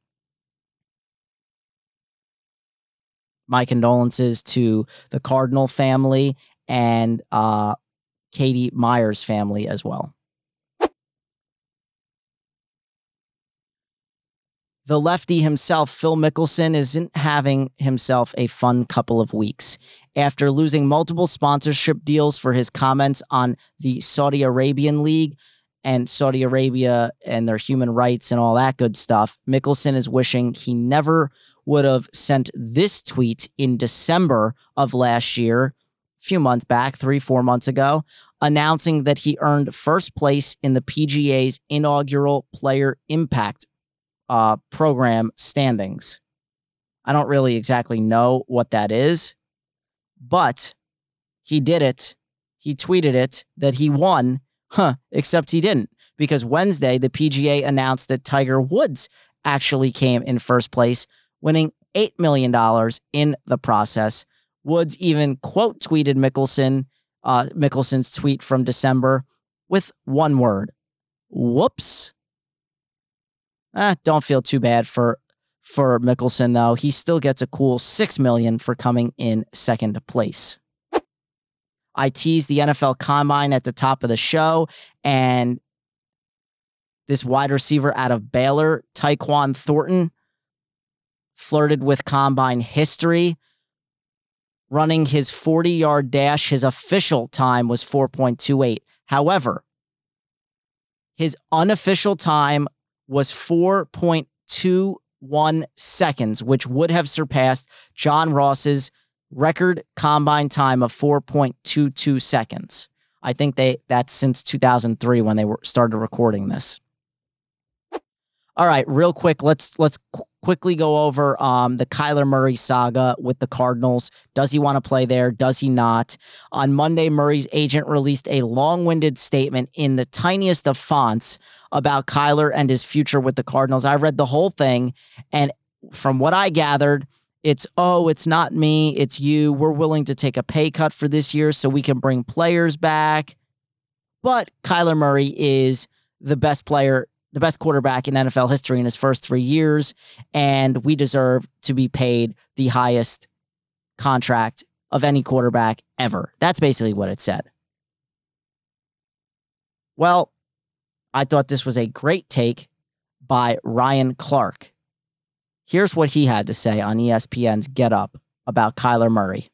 [SPEAKER 1] My condolences to the Cardinal family and uh, Katie Meyer's family as well. The lefty himself, Phil Mickelson, isn't having himself a fun couple of weeks. After losing multiple sponsorship deals for his comments on the Saudi Arabian League and Saudi Arabia and their human rights and all that good stuff, Mickelson is wishing he never would have sent this tweet in December of last year, few months back, three, four months ago, announcing that he earned first place in the PGA's inaugural Player Impact uh, Program standings. I don't really exactly know what that is, but he did it. He tweeted it that he won, huh, except he didn't because Wednesday, the PGA announced that Tiger Woods actually came in first place, winning $8 million in the process. Woods even quote tweeted Mickelson, uh, Mickelson's tweet from December with one word whoops. Eh, don't feel too bad for for Mickelson though. He still gets a cool six million for coming in second place. I teased the NFL Combine at the top of the show, and this wide receiver out of Baylor, Tyquan Thornton, flirted with combine history. Running his 40 yard dash, his official time was 4.28. However, his unofficial time was 4.21 seconds, which would have surpassed John Ross's record combine time of 4.22 seconds. I think they that's since 2003 when they were started recording this. All right, real quick, let's let's quickly go over um, the Kyler Murray saga with the Cardinals. Does he want to play there? Does he not? On Monday, Murray's agent released a long-winded statement in the tiniest of fonts about Kyler and his future with the Cardinals. I read the whole thing, and from what I gathered, it's oh, it's not me, it's you. We're willing to take a pay cut for this year so we can bring players back. But Kyler Murray is the best player the best quarterback in NFL history in his first three years, and we deserve to be paid the highest contract of any quarterback ever. That's basically what it said. Well, I thought this was a great take by Ryan Clark. Here's what he had to say on ESPN's Get Up about Kyler Murray.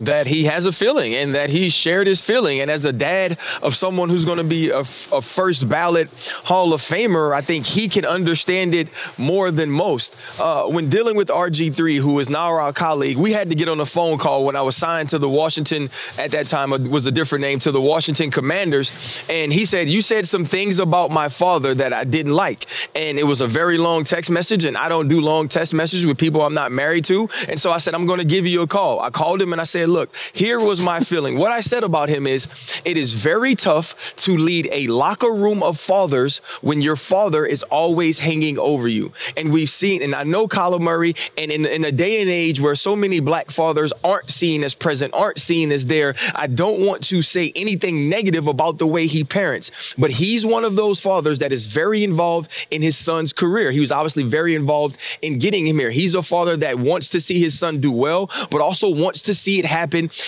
[SPEAKER 7] That he has a feeling and that he shared his feeling. And as a dad of someone who's going to be a, a, first ballot Hall of Famer, I think he can understand it more than most. Uh, when dealing with RG3, who is now our colleague, we had to get on a phone call when I was signed to the Washington, at that time it was a different name, to the Washington Commanders. And he said, You said some things about my father that I didn't like. And it was a very long text message. And I don't do long text messages with people I'm not married to. And so I said, I'm going to give you a call. I called him and I said, look, here was my feeling. What I said about him is it is very tough to lead a locker room of fathers when your father is always hanging over you. And we've seen, and I know Kyler Murray, and in, in a day and age where so many black fathers aren't seen as present, aren't seen as there, I don't want to say anything negative about the way he parents, but he's one of those fathers that is very involved in his son's career. He was obviously very involved in getting him here. He's a father that wants to see his son do well, but also wants to see it happen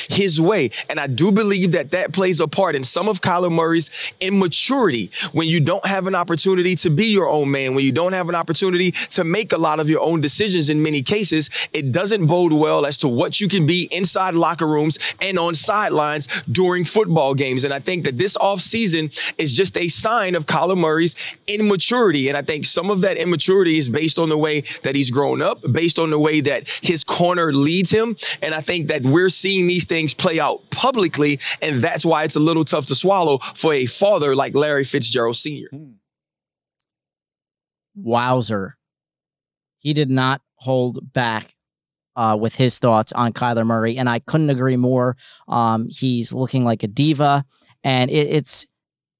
[SPEAKER 7] his way. And I do believe that that plays a part in some of Kyler Murray's immaturity when you don't have an opportunity to be your own man, when you don't have an opportunity to make a lot of your own decisions in many cases, it doesn't bode well as to what you can be inside locker rooms and on sidelines during football games. And I think that this offseason is just a sign of Kyler Murray's immaturity. And I think some of that immaturity is based on the way that he's grown up, based on the way that his corner leads him. And I think that we're seeing these things play out publicly. And that's why it's a little tough to swallow for a father like Larry Fitzgerald Sr.
[SPEAKER 1] Wowzer. He did not hold back uh, with his thoughts on Kyler Murray, and I couldn't agree more. Um, he's looking like a diva, and it, it's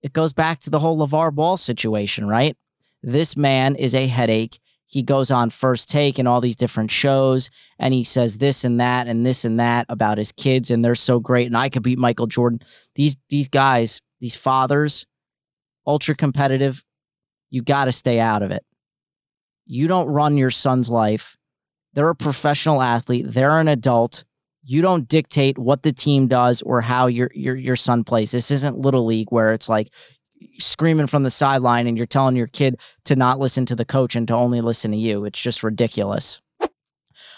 [SPEAKER 1] it goes back to the whole LaVar Ball situation, right? This man is a headache. He goes on first take and all these different shows, and he says this and that and this and that about his kids, and they're so great, and I could beat Michael Jordan. These these guys, these fathers, ultra competitive. You got to stay out of it. You don't run your son's life. They're a professional athlete. They're an adult. You don't dictate what the team does or how your your your son plays. This isn't little league where it's like screaming from the sideline and you're telling your kid to not listen to the coach and to only listen to you. It's just ridiculous.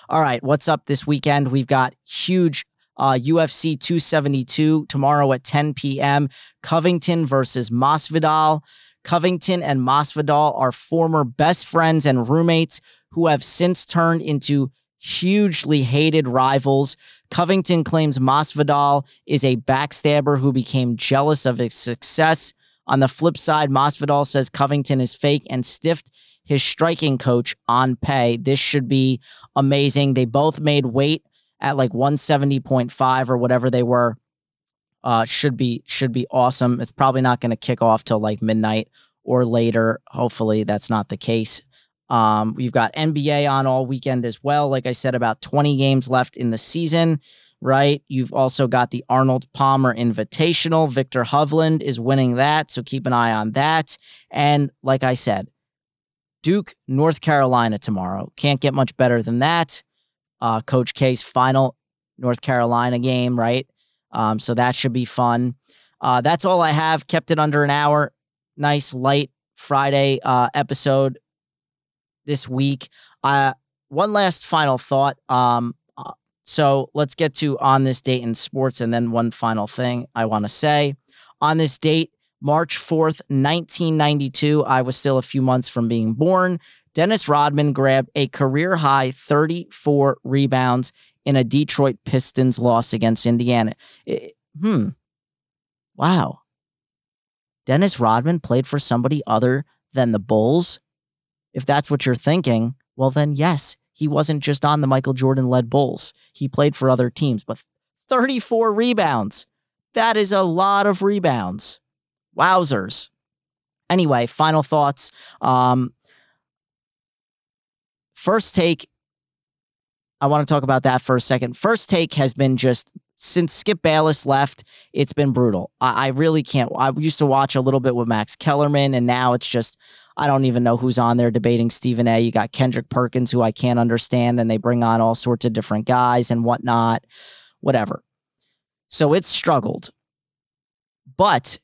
[SPEAKER 1] All right, what's up this weekend? We've got huge uh, UFC 272 tomorrow at 10 p.m. Covington versus Masvidal. Covington and Masvidal are former best friends and roommates who have since turned into hugely hated rivals. Covington claims Masvidal is a backstabber who became jealous of his success. On the flip side, Masvidal says Covington is fake and stiffed his striking coach on pay. This should be amazing. They both made weight at like 170.5 or whatever they were. Uh, should be should be awesome. It's probably not going to kick off till like midnight or later. Hopefully, that's not the case. Um, we've got NBA on all weekend as well. Like I said, about 20 games left in the season, right? You've also got the Arnold Palmer Invitational. Viktor Hovland is winning that. So keep an eye on that. And like I said, Duke, North Carolina tomorrow. Can't get much better than that. Uh, Coach K's final North Carolina game, right? Um, so that should be fun. Uh, that's all I have. Kept it under an hour. Nice, light Friday uh, episode this week. Uh, one last final thought. Um, so let's get to on this date in sports, and then one final thing I want to say. On this date, March 4th, 1992, I was still a few months from being born. Dennis Rodman grabbed a career high 34 rebounds in a Detroit Pistons loss against Indiana. It, hmm. Wow. Dennis Rodman played for somebody other than the Bulls? If that's what you're thinking, well, then yes, he wasn't just on the Michael Jordan led Bulls. He played for other teams, but 34 rebounds. That is a lot of rebounds. Wowzers. Anyway, final thoughts. Um, first take, I want to talk about that for a second. First take has been just since Skip Bayless left, it's been brutal. I, I really can't. I used to watch a little bit with Max Kellerman, and now it's just I don't even know who's on there debating Stephen A. You got Kendrick Perkins, who I can't understand, and they bring on all sorts of different guys and whatnot, whatever. So it's struggled. But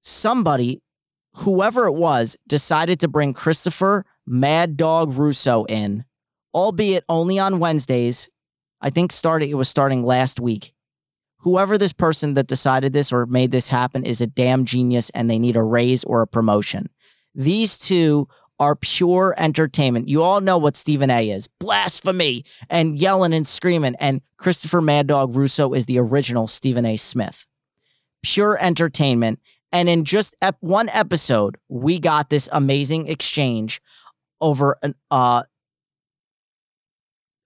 [SPEAKER 1] somebody, whoever it was, decided to bring Christopher Mad Dog Russo in, albeit only on Wednesdays. I think starting it was starting last week. Whoever this person that decided this or made this happen is a damn genius and they need a raise or a promotion. These two are pure entertainment. You all know what Stephen A is blasphemy and yelling and screaming. And Christopher Mad Dog Russo is the original Stephen A. Smith. Pure entertainment. And in just ep- one episode, we got this amazing exchange over an uh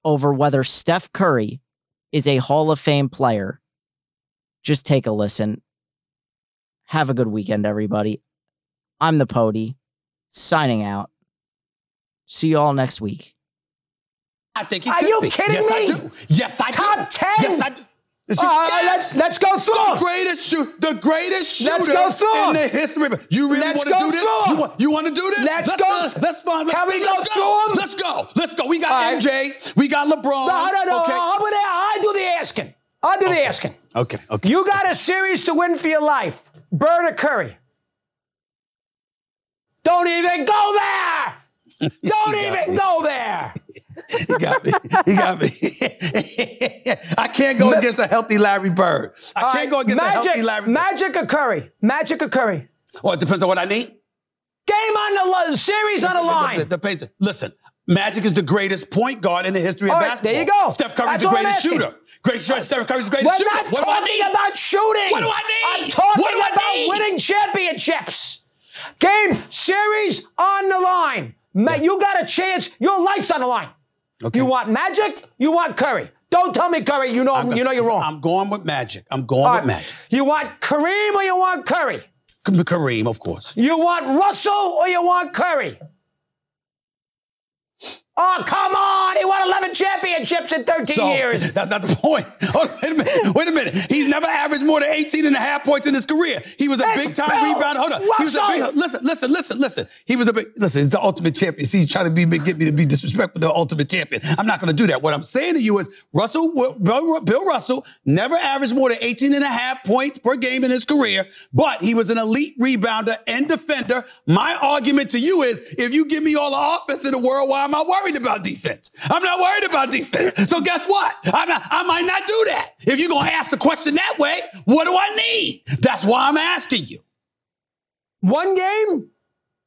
[SPEAKER 1] over whether Steph Curry is a Hall of Fame player. Just take a listen. Have a good weekend, everybody. I'm the Pody, signing out. See you all next week.
[SPEAKER 8] I think he
[SPEAKER 9] Are
[SPEAKER 8] could
[SPEAKER 9] you
[SPEAKER 8] be.
[SPEAKER 9] kidding
[SPEAKER 8] yes,
[SPEAKER 9] me?
[SPEAKER 8] I do. Yes, I
[SPEAKER 9] Top
[SPEAKER 8] do.
[SPEAKER 9] 10?
[SPEAKER 8] Yes, I do. Did
[SPEAKER 9] All right, let's- let's go through
[SPEAKER 8] The
[SPEAKER 9] 'em.
[SPEAKER 8] greatest shoot, the greatest shooter
[SPEAKER 9] Let's go through
[SPEAKER 8] in
[SPEAKER 9] 'em.
[SPEAKER 8] the history. You really
[SPEAKER 9] Let's
[SPEAKER 8] want to do this?
[SPEAKER 9] through 'em.
[SPEAKER 8] You want, you want to do this?
[SPEAKER 9] Let's
[SPEAKER 8] let's
[SPEAKER 9] go.
[SPEAKER 8] Let's, let's fine. Let's,
[SPEAKER 9] Can we
[SPEAKER 8] let's
[SPEAKER 9] go through 'em?
[SPEAKER 8] Let's go. Let's go. We got
[SPEAKER 9] All right.
[SPEAKER 8] MJ. We got LeBron.
[SPEAKER 9] No, no, no.
[SPEAKER 8] Okay.
[SPEAKER 9] I'm gonna, I do the asking. I do the asking.
[SPEAKER 8] Okay. Okay.
[SPEAKER 9] You got a series to win for your life. Bird or Curry? Don't even go there. Don't even go there.
[SPEAKER 8] He got me. He got me. I can't go against a healthy Larry Bird. I
[SPEAKER 9] All
[SPEAKER 8] can't
[SPEAKER 9] right,
[SPEAKER 8] go against
[SPEAKER 9] Magic,
[SPEAKER 8] a healthy Larry Bird.
[SPEAKER 9] Magic or Curry? Magic or Curry?
[SPEAKER 8] Well, it depends on what I need.
[SPEAKER 9] Game on the li- series on the line.
[SPEAKER 8] The, the, the, listen, Magic is the greatest point guard in the history of
[SPEAKER 9] All right,
[SPEAKER 8] basketball.
[SPEAKER 9] there you go.
[SPEAKER 8] Steph Curry's
[SPEAKER 9] That's
[SPEAKER 8] the greatest shooter. Great shooter. Steph Curry's the
[SPEAKER 9] We're
[SPEAKER 8] greatest shooter.
[SPEAKER 9] not
[SPEAKER 8] What
[SPEAKER 9] talking about shooting.
[SPEAKER 8] What do I need?
[SPEAKER 9] I'm talking
[SPEAKER 8] What do I
[SPEAKER 9] about
[SPEAKER 8] need?
[SPEAKER 9] winning championships. Game, series on the line. Ma- You got a chance. Your life's on the line.
[SPEAKER 8] Okay.
[SPEAKER 9] You want Magic? You want Curry? Don't tell me Curry. You know
[SPEAKER 8] I'm-
[SPEAKER 9] you know you're wrong.
[SPEAKER 8] I'm going with Magic. I'm going
[SPEAKER 9] All
[SPEAKER 8] with. Magic.
[SPEAKER 9] You want Kareem or you want Curry?
[SPEAKER 8] Kareem, of course.
[SPEAKER 9] You want Russell or you want Curry? Oh, come on. He won 11 championships in 13
[SPEAKER 8] So
[SPEAKER 9] years.
[SPEAKER 8] that's not the point. Wait a minute. Wait a minute. He's never averaged more than 18 and a half points in his career. He was a
[SPEAKER 9] That's
[SPEAKER 8] big time
[SPEAKER 9] Bill
[SPEAKER 8] rebounder. Hold on. He was a big, listen, listen, listen, listen. He was a big, listen, he's the ultimate champion. See, he's trying to be, get me to be disrespectful to the ultimate champion. I'm not going to do that. What I'm saying to you is Russell, Bill, Bill Russell never averaged more than 18 and a half points per game in his career, but he was an elite rebounder and defender. My argument to you is if you give me all the offense in the world, why am I worried about defense? I'm not worried about defense. So guess what? I'm not, I might not do that. If you're going to ask the question that way, what do I need? That's why I'm asking you.
[SPEAKER 9] One game?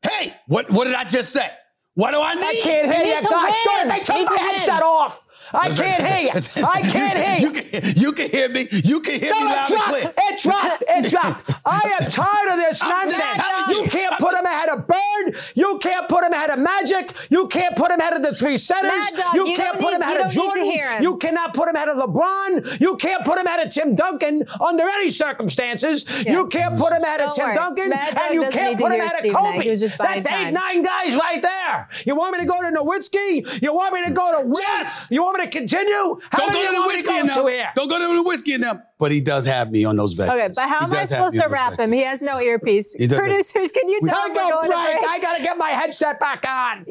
[SPEAKER 8] Hey, what what did I just say? What do I need?
[SPEAKER 9] I can't hear
[SPEAKER 10] need
[SPEAKER 9] you.
[SPEAKER 10] to
[SPEAKER 9] Gosh, they took my
[SPEAKER 10] to
[SPEAKER 9] headset off. I can't hear you. I can't hear you.
[SPEAKER 8] You can, you can hear me. You can hear me
[SPEAKER 9] No, it
[SPEAKER 8] loud and clear.
[SPEAKER 9] It dropped. It dropped. I am tired of this nonsense. You
[SPEAKER 8] you.
[SPEAKER 9] can't put him ahead of Bird. You can't put him ahead of Magic. You can't put him ahead of the three centers.
[SPEAKER 10] Dog,
[SPEAKER 9] you
[SPEAKER 10] you
[SPEAKER 9] can't
[SPEAKER 10] don't
[SPEAKER 9] put him ahead of
[SPEAKER 10] don't need to
[SPEAKER 9] Jordan.
[SPEAKER 10] him.
[SPEAKER 9] You cannot put him ahead of LeBron. You can't put him ahead of Tim Duncan under any circumstances. You can't put him ahead of Tim
[SPEAKER 10] worry.
[SPEAKER 9] Duncan,
[SPEAKER 10] Mad
[SPEAKER 9] and you can't put him ahead of Kobe.
[SPEAKER 10] He was just buying
[SPEAKER 9] That's eight, nine guys right there. You want me to go to Nowitzki? You want me to go to Wiz?
[SPEAKER 8] Yes.
[SPEAKER 9] You want me to continue? How
[SPEAKER 8] Don't
[SPEAKER 9] many
[SPEAKER 8] go to the whiskey
[SPEAKER 9] to
[SPEAKER 8] and them. Don't go to the whiskey and them. But he does have me on those vectors.
[SPEAKER 10] Okay, but how
[SPEAKER 8] He
[SPEAKER 10] am I supposed to wrap him? He has no earpiece. Producers, can you tell
[SPEAKER 9] Time
[SPEAKER 10] him we're
[SPEAKER 9] go
[SPEAKER 10] going to
[SPEAKER 9] break.
[SPEAKER 10] break?
[SPEAKER 9] I gotta get my headset back on.